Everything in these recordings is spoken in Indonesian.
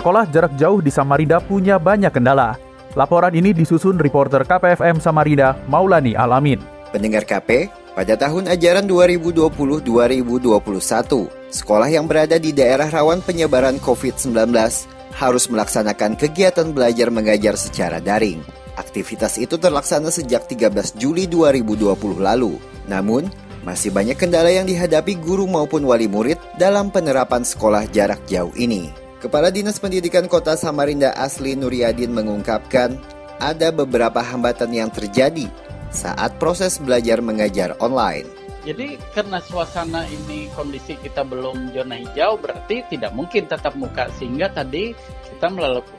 Sekolah jarak jauh di Samarinda punya banyak kendala. Laporan ini disusun reporter KPFM Samarinda, Maulani Alamin. Pendengar KP, pada tahun ajaran 2020-2021, sekolah yang berada di daerah rawan penyebaran COVID-19 harus melaksanakan kegiatan belajar mengajar secara daring. Aktivitas itu terlaksana sejak 13 Juli 2020 lalu. Namun, masih banyak kendala yang dihadapi guru maupun wali murid dalam penerapan sekolah jarak jauh ini. Kepala Dinas Pendidikan Kota Samarinda Asli Nuryadin mengungkapkan ada beberapa hambatan yang terjadi saat proses belajar mengajar online. Jadi karena suasana ini kondisi kita belum zona hijau berarti tidak mungkin tatap muka sehingga tadi kita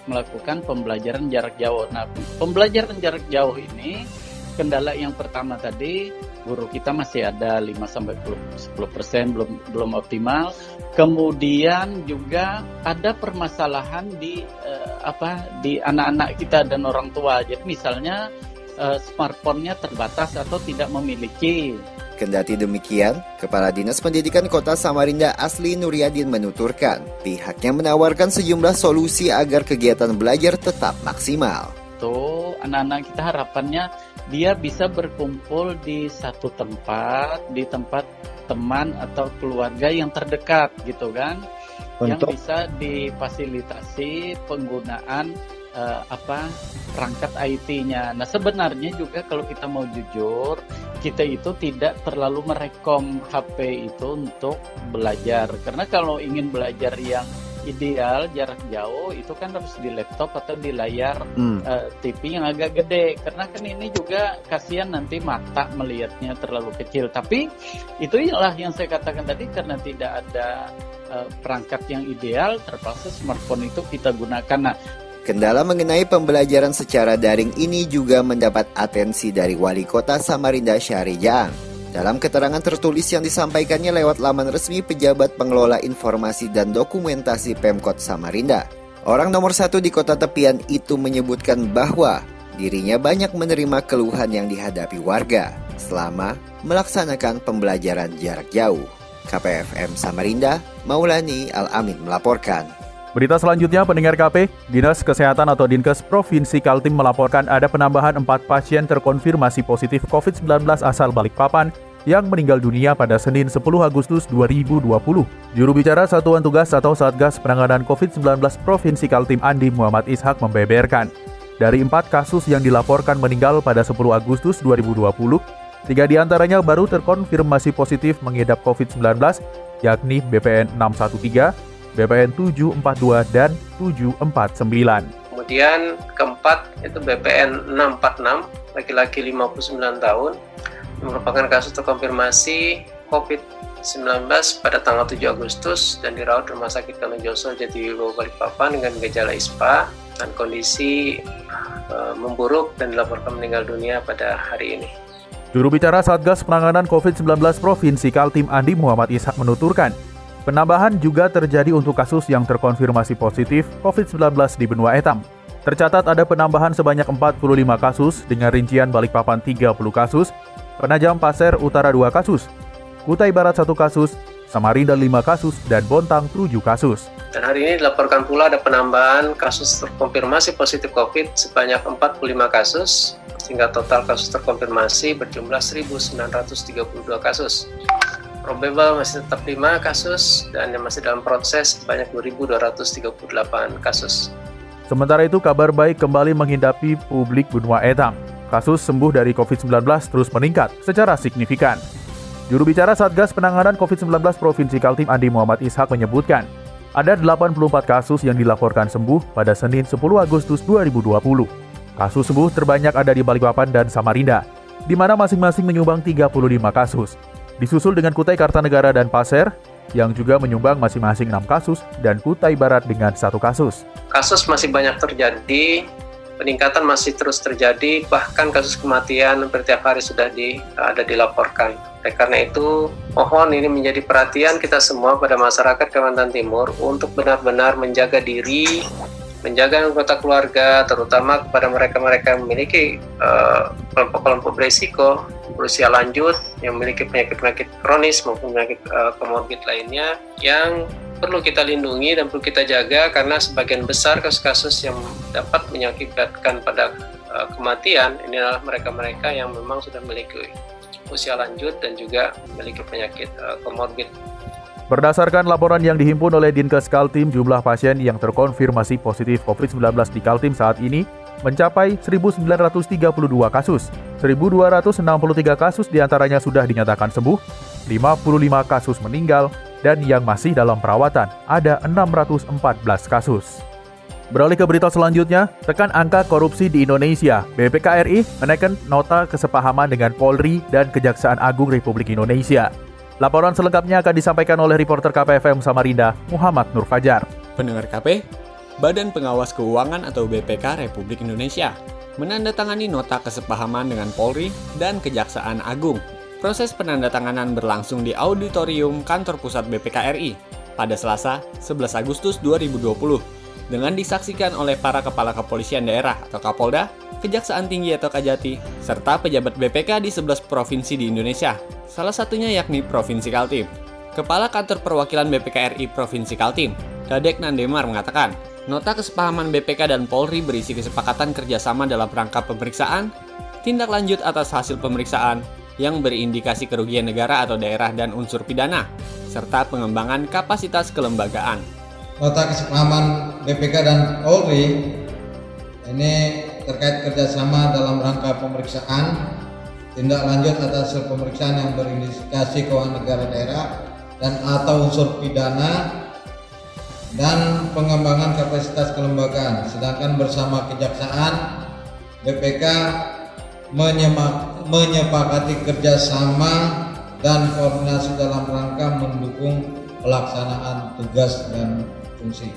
melakukan pembelajaran jarak jauh. Nah, pembelajaran jarak jauh ini kendala yang pertama tadi guru kita masih ada 5 sampai 10 persen belum belum optimal. Kemudian juga ada permasalahan di uh, apa di anak-anak kita dan orang tua. Jadi misalnya uh, smartphone-nya terbatas atau tidak memiliki. Kendati demikian, Kepala Dinas Pendidikan Kota Samarinda Asli Nuryadin menuturkan, pihaknya menawarkan sejumlah solusi agar kegiatan belajar tetap maksimal. Tuh, anak-anak kita harapannya dia bisa berkumpul di satu tempat, di tempat teman atau keluarga yang terdekat gitu kan. Untuk... Yang bisa difasilitasi penggunaan uh, apa perangkat IT-nya. Nah, sebenarnya juga kalau kita mau jujur, kita itu tidak terlalu merekom HP itu untuk belajar. Karena kalau ingin belajar yang ideal jarak jauh itu kan harus di laptop atau di layar hmm. uh, eh, TV yang agak gede karena kan ini juga kasihan nanti mata melihatnya terlalu kecil tapi itu itulah yang saya katakan tadi karena tidak ada uh, perangkat yang ideal terpaksa smartphone itu kita gunakan nah Kendala mengenai pembelajaran secara daring ini juga mendapat atensi dari Wali Kota Samarinda Syahrijang. Dalam keterangan tertulis yang disampaikannya lewat laman resmi pejabat pengelola informasi dan dokumentasi Pemkot Samarinda, orang nomor satu di kota tepian itu menyebutkan bahwa dirinya banyak menerima keluhan yang dihadapi warga selama melaksanakan pembelajaran jarak jauh. KPFM Samarinda, Maulani Al-Amin melaporkan. Berita selanjutnya, pendengar KP, Dinas Kesehatan atau Dinkes Provinsi Kaltim melaporkan ada penambahan 4 pasien terkonfirmasi positif COVID-19 asal Balikpapan yang meninggal dunia pada Senin 10 Agustus 2020. Juru bicara Satuan Tugas atau Satgas Penanganan COVID-19 Provinsi Kaltim Andi Muhammad Ishak membeberkan, dari empat kasus yang dilaporkan meninggal pada 10 Agustus 2020, tiga di antaranya baru terkonfirmasi positif mengidap COVID-19, yakni BPN 613, BPN 742 dan 749. Kemudian keempat itu BPN 646, laki-laki 59 tahun, merupakan kasus terkonfirmasi COVID-19 pada tanggal 7 Agustus dan dirawat di Rumah Sakit Joso Jatiwibowo Balikpapan dengan gejala ISPA dan kondisi e, memburuk dan dilaporkan meninggal dunia pada hari ini. Juru bicara Satgas Penanganan COVID-19 Provinsi Kaltim Andi Muhammad Ishak menuturkan, Penambahan juga terjadi untuk kasus yang terkonfirmasi positif COVID-19 di benua etam. Tercatat ada penambahan sebanyak 45 kasus dengan rincian Balikpapan 30 kasus, Penajam Pasir Utara 2 kasus, Kutai Barat 1 kasus, Samarinda 5 kasus, dan Bontang 7 kasus. Dan hari ini dilaporkan pula ada penambahan kasus terkonfirmasi positif COVID sebanyak 45 kasus, sehingga total kasus terkonfirmasi berjumlah 1.932 kasus probable masih tetap 5 kasus dan yang masih dalam proses sebanyak 2.238 kasus. Sementara itu kabar baik kembali menghidapi publik benua Etang. Kasus sembuh dari COVID-19 terus meningkat secara signifikan. Juru bicara Satgas Penanganan COVID-19 Provinsi Kaltim Andi Muhammad Ishak menyebutkan, ada 84 kasus yang dilaporkan sembuh pada Senin 10 Agustus 2020. Kasus sembuh terbanyak ada di Balikpapan dan Samarinda, di mana masing-masing menyumbang 35 kasus. Disusul dengan Kutai Kartanegara dan Pasir yang juga menyumbang masing-masing 6 kasus dan Kutai Barat dengan satu kasus. Kasus masih banyak terjadi, peningkatan masih terus terjadi, bahkan kasus kematian setiap hari sudah di, ada dilaporkan. Oleh karena itu, mohon ini menjadi perhatian kita semua pada masyarakat Kalimantan Timur untuk benar-benar menjaga diri, menjaga anggota keluarga, terutama kepada mereka-mereka yang memiliki eh, kelompok-kelompok berisiko, berusia lanjut, yang memiliki penyakit-penyakit kronis maupun penyakit uh, komorbid lainnya, yang perlu kita lindungi dan perlu kita jaga karena sebagian besar kasus-kasus yang dapat mengakibatkan pada uh, kematian ini adalah mereka-mereka yang memang sudah memiliki usia lanjut dan juga memiliki penyakit uh, komorbid Berdasarkan laporan yang dihimpun oleh Dinkes Kaltim, jumlah pasien yang terkonfirmasi positif COVID-19 di Kaltim saat ini mencapai 1.932 kasus. 1.263 kasus di antaranya sudah dinyatakan sembuh, 55 kasus meninggal, dan yang masih dalam perawatan ada 614 kasus. Beralih ke berita selanjutnya, tekan angka korupsi di Indonesia. BPKRI menaikkan nota kesepahaman dengan Polri dan Kejaksaan Agung Republik Indonesia. Laporan selengkapnya akan disampaikan oleh reporter KPFM Samarinda, Muhammad Nur Fajar. Pendengar KP, Badan Pengawas Keuangan atau BPK Republik Indonesia menandatangani nota kesepahaman dengan Polri dan Kejaksaan Agung. Proses penandatanganan berlangsung di auditorium kantor pusat BPK RI pada Selasa 11 Agustus 2020 dengan disaksikan oleh para kepala kepolisian daerah atau Kapolda, Kejaksaan Tinggi atau Kajati, serta pejabat BPK di 11 provinsi di Indonesia salah satunya yakni Provinsi Kaltim. Kepala Kantor Perwakilan BPK RI Provinsi Kaltim, Dadek Nandemar mengatakan, nota kesepahaman BPK dan Polri berisi kesepakatan kerjasama dalam rangka pemeriksaan, tindak lanjut atas hasil pemeriksaan yang berindikasi kerugian negara atau daerah dan unsur pidana, serta pengembangan kapasitas kelembagaan. Nota kesepahaman BPK dan Polri ini terkait kerjasama dalam rangka pemeriksaan tindak lanjut atas pemeriksaan yang berindikasi keuangan negara daerah dan atau unsur pidana dan pengembangan kapasitas kelembagaan. Sedangkan bersama kejaksaan BPK menyepakati kerjasama dan koordinasi dalam rangka mendukung pelaksanaan tugas dan fungsi.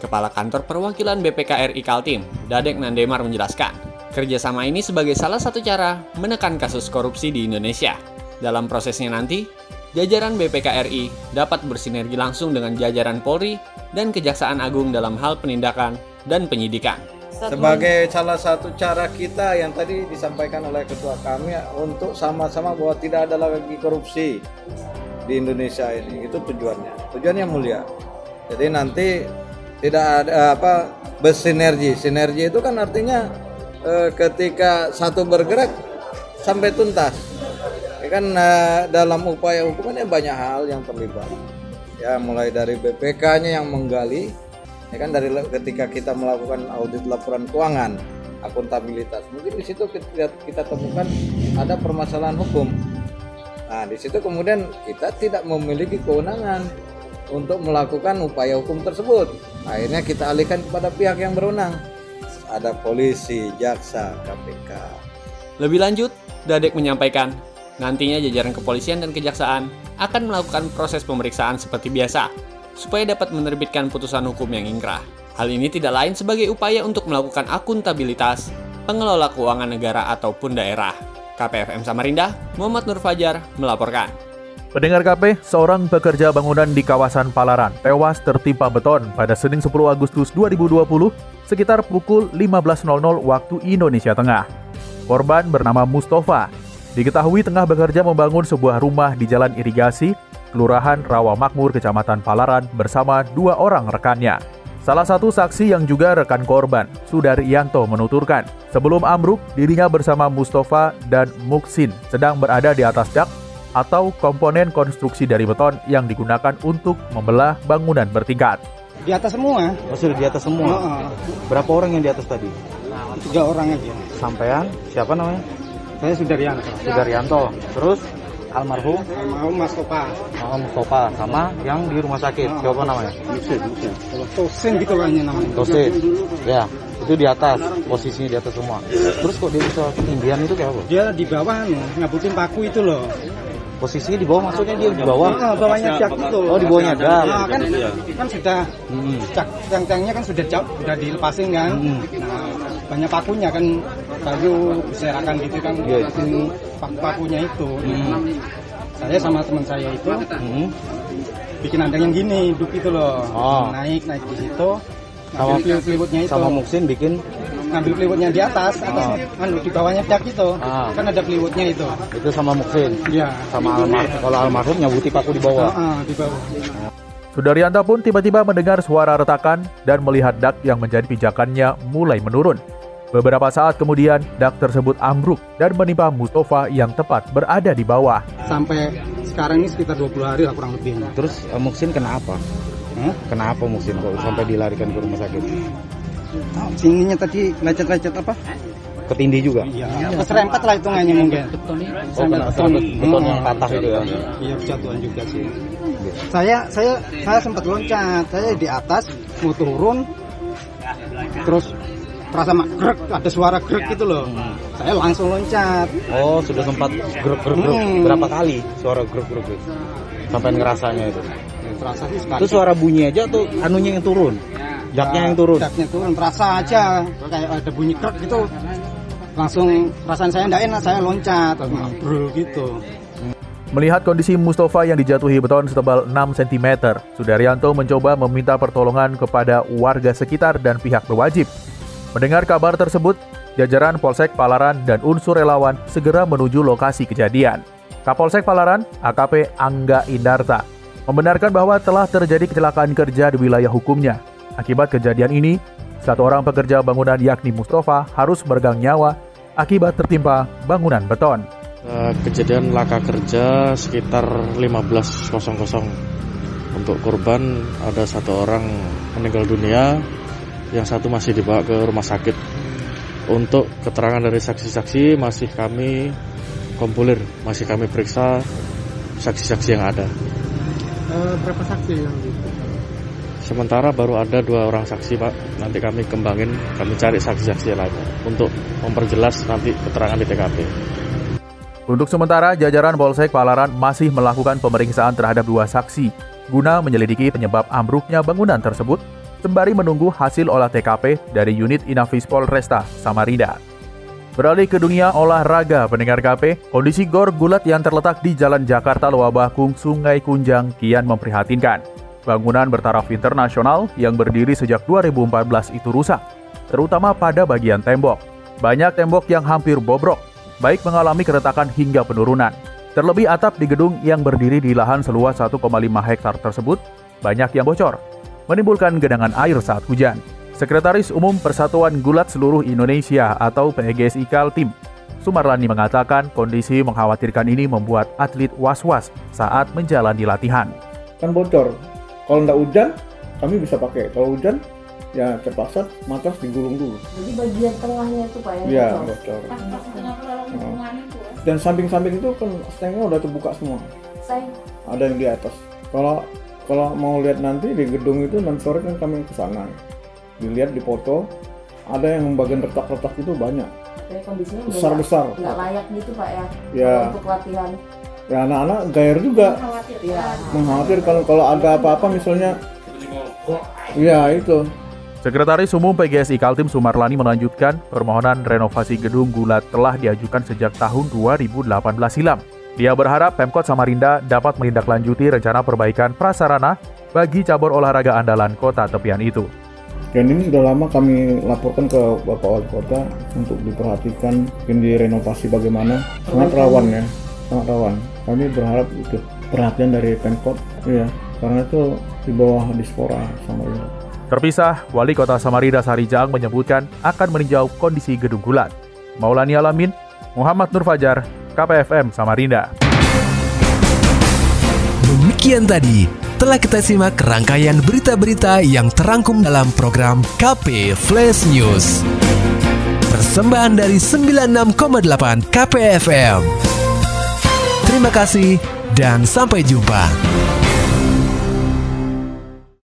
Kepala Kantor Perwakilan BPK RI Kaltim, Dadek Nandemar menjelaskan, Kerjasama ini sebagai salah satu cara menekan kasus korupsi di Indonesia. Dalam prosesnya nanti, jajaran BPKRI dapat bersinergi langsung dengan jajaran Polri dan Kejaksaan Agung dalam hal penindakan dan penyidikan. Sebagai salah satu cara kita yang tadi disampaikan oleh ketua kami untuk sama-sama bahwa tidak ada lagi korupsi di Indonesia ini, itu tujuannya. Tujuannya mulia. Jadi nanti tidak ada apa bersinergi. Sinergi itu kan artinya eh, ketika satu bergerak sampai tuntas. Ya kan eh, dalam upaya hukumannya banyak hal yang terlibat. Ya mulai dari BPK-nya yang menggali ya kan dari ketika kita melakukan audit laporan keuangan akuntabilitas. Mungkin di situ kita, kita temukan ada permasalahan hukum. Nah di situ kemudian kita tidak memiliki kewenangan untuk melakukan upaya hukum tersebut. Akhirnya kita alihkan kepada pihak yang berwenang ada polisi, jaksa, KPK. Lebih lanjut, Dadek menyampaikan, nantinya jajaran kepolisian dan kejaksaan akan melakukan proses pemeriksaan seperti biasa, supaya dapat menerbitkan putusan hukum yang ingkrah. Hal ini tidak lain sebagai upaya untuk melakukan akuntabilitas pengelola keuangan negara ataupun daerah. KPFM Samarinda, Muhammad Nur Fajar melaporkan. Pendengar KP, seorang pekerja bangunan di kawasan Palaran tewas tertimpa beton pada Senin 10 Agustus 2020 sekitar pukul 15.00 waktu Indonesia Tengah. Korban bernama Mustafa. Diketahui tengah bekerja membangun sebuah rumah di Jalan Irigasi, Kelurahan Rawa Makmur, Kecamatan Palaran bersama dua orang rekannya. Salah satu saksi yang juga rekan korban, Sudaryanto menuturkan, sebelum ambruk, dirinya bersama Mustafa dan Muksin sedang berada di atas dak atau komponen konstruksi dari beton yang digunakan untuk membelah bangunan bertingkat. Di atas semua. Oh, sudah di atas semua. Oh, oh. Berapa orang yang di atas tadi? Tiga orang aja. Sampean? Siapa namanya? Saya Sudaryanto. Sudaryanto. Terus almarhum? Almarhum Mas Topa. Oh, Mustafa sama yang di rumah sakit. Oh, Siapa namanya? Yusuf, Yusuf. Tosin gitu lahnya namanya. Tosin. Ya, itu di atas, posisinya di atas semua. Terus kok dia bisa ketinggian itu kayak apa? Dia di bawah ngabutin paku itu loh. Posisinya di bawah maksudnya dia di bawah. Nah, bawahnya jak itu. Oh, di bawahnya jak. Nah, kan Iya. kan sudah Hmm. jak tiang-tiangnya kan sudah jauh, sudah dilepasin kan. Hmm. Nah, banyak pakunya kan kayu berserakan gitu kan. Iya. Lepasin paku-pakunya itu. Hmm. Saya sama teman saya itu Hmm. bikin andang yang gini, duk itu loh. Oh. Naik naik di situ. Sama- peliwut-peliwutnya itu. Sama Muksin bikin ngambil peliwutnya di atas, atas Oh. anu di bawahnya jak itu. Ah. Kan ada peliwutnya itu. itu sama Muksin. Iya. Sama almarhum. Kalau almarhum nyabuti paku di bawah. Heeh, di bawah. Sudaryanto pun tiba-tiba mendengar suara retakan dan melihat dak yang menjadi pijakannya mulai menurun. Beberapa saat kemudian, dak tersebut ambruk dan menimpa Mustafa yang tepat berada di bawah. Sampai sekarang ini sekitar 20 hari lah kurang lebih. Terus eh, Muksin kena apa? Hah? Kenapa Muksin kok sampai dilarikan ke rumah sakit? Singinya tadi lecet-lecet apa? Ketindih juga. Iya. Keserempet lah hitungannya mungkin. Oh, Serempet kena beton. serempet beton yang Hmm. patah itu ya. Iya berjatuhan juga sih. Saya saya saya sempat loncat. Saya di atas mau turun, terus terasa mak grek, ada suara grek gitu loh. Saya langsung loncat. Oh, sudah sempat gruk gruk gruk. Hmm. Berapa kali suara gruk gruk gruk? Sampai ngerasanya itu. Terasa sih sekali. Itu suara bunyi aja tuh anunya yang turun. Jaknya yang turun. Jaknya turun, terasa aja kayak ada bunyi krek gitu. Langsung perasaan saya enggak enak, saya loncat, ngobrol gitu. Melihat kondisi Mustafa yang dijatuhi beton setebal 6 cm, Sudaryanto mencoba meminta pertolongan kepada warga sekitar dan pihak berwajib. Mendengar kabar tersebut, jajaran Polsek Palaran dan unsur relawan segera menuju lokasi kejadian. Kapolsek Palaran, AKP Angga Indarta, membenarkan bahwa telah terjadi kecelakaan kerja di wilayah hukumnya. Akibat kejadian ini, satu orang pekerja bangunan yakni Mustafa harus meregang nyawa akibat tertimpa bangunan beton. Eh, kejadian laka kerja sekitar 15.00 untuk korban ada satu orang meninggal dunia yang satu masih dibawa ke rumah sakit untuk keterangan dari saksi-saksi masih kami kompulir masih kami periksa saksi-saksi yang ada Eh, berapa saksi yang gitu? Sementara baru ada dua orang saksi pak nanti kami kembangin kami cari saksi-saksi lain untuk memperjelas nanti keterangan di TKP Untuk sementara, jajaran Polsek Palaran masih melakukan pemeriksaan terhadap dua saksi guna menyelidiki penyebab ambruknya bangunan tersebut sembari menunggu hasil olah TKP dari unit Inafis Polresta Samarinda. Beralih ke dunia olahraga pendengar KP, kondisi gor gulat yang terletak di Jalan Jakarta Lewabakung, Sungai Kunjang kian memprihatinkan. Bangunan bertaraf internasional yang berdiri sejak 2014 itu rusak, terutama pada bagian tembok. Banyak tembok yang hampir bobrok, baik mengalami keretakan hingga penurunan. Terlebih atap di gedung yang berdiri di lahan seluas 1,5 hektar tersebut banyak yang bocor, menimbulkan genangan air saat hujan. Sekretaris Umum Persatuan Gulat Seluruh Indonesia atau PGSI Kaltim, Sumarlani mengatakan kondisi mengkhawatirkan ini membuat atlet was-was saat menjalani latihan. kan bocor. Kalau nggak hujan, kami bisa pakai. Kalau hujan, ya terpaksa matras digulung dulu. Jadi bagian tengahnya itu Pak ya? Iya, bocor. bocor. Pas-pas tengah-tengah hubungan itu ya? Dan samping-samping itu kan stengnya udah terbuka semua. Saya Ada yang di atas. Kalau kalau mau lihat nanti di gedung itu nanti sore kan kami ke sana. Dilihat di foto, ada yang bagian retak-retak itu banyak. kayak kondisinya udah Besar-besar. nggak- layak gitu Pak ya? Ya. Untuk latihan. Ya anak-anak gair juga. Iya. Mengkhawatirkan kalau ada apa-apa misalnya, ya itu. Sekretaris Umum PGSI Kaltim Sumarlani melanjutkan permohonan renovasi gedung gulat telah diajukan sejak tahun 2018 silam. Dia berharap Pemkot Samarinda dapat menindaklanjuti rencana perbaikan prasarana bagi cabur olahraga andalan kota tepian itu. Dan ini sudah lama kami laporkan ke Bapak Wali Kota untuk diperhatikan, mungkin direnovasi bagaimana. Sangat rawan ya, sangat rawan. Kami berharap itu perhatian dari Pemkot, ya, karena itu di bawah Dispora Samarinda. Terpisah, Wali Kota Samarinda Sarijang menyebutkan akan meninjau kondisi gedung gulat. Maulani Alamin, Muhammad Nur Fajar, KPFM Samarinda. Demikian tadi telah kita simak rangkaian berita-berita yang terangkum dalam program KP Flash News. Persembahan dari 96,8 KPFM. Terima kasih dan sampai jumpa.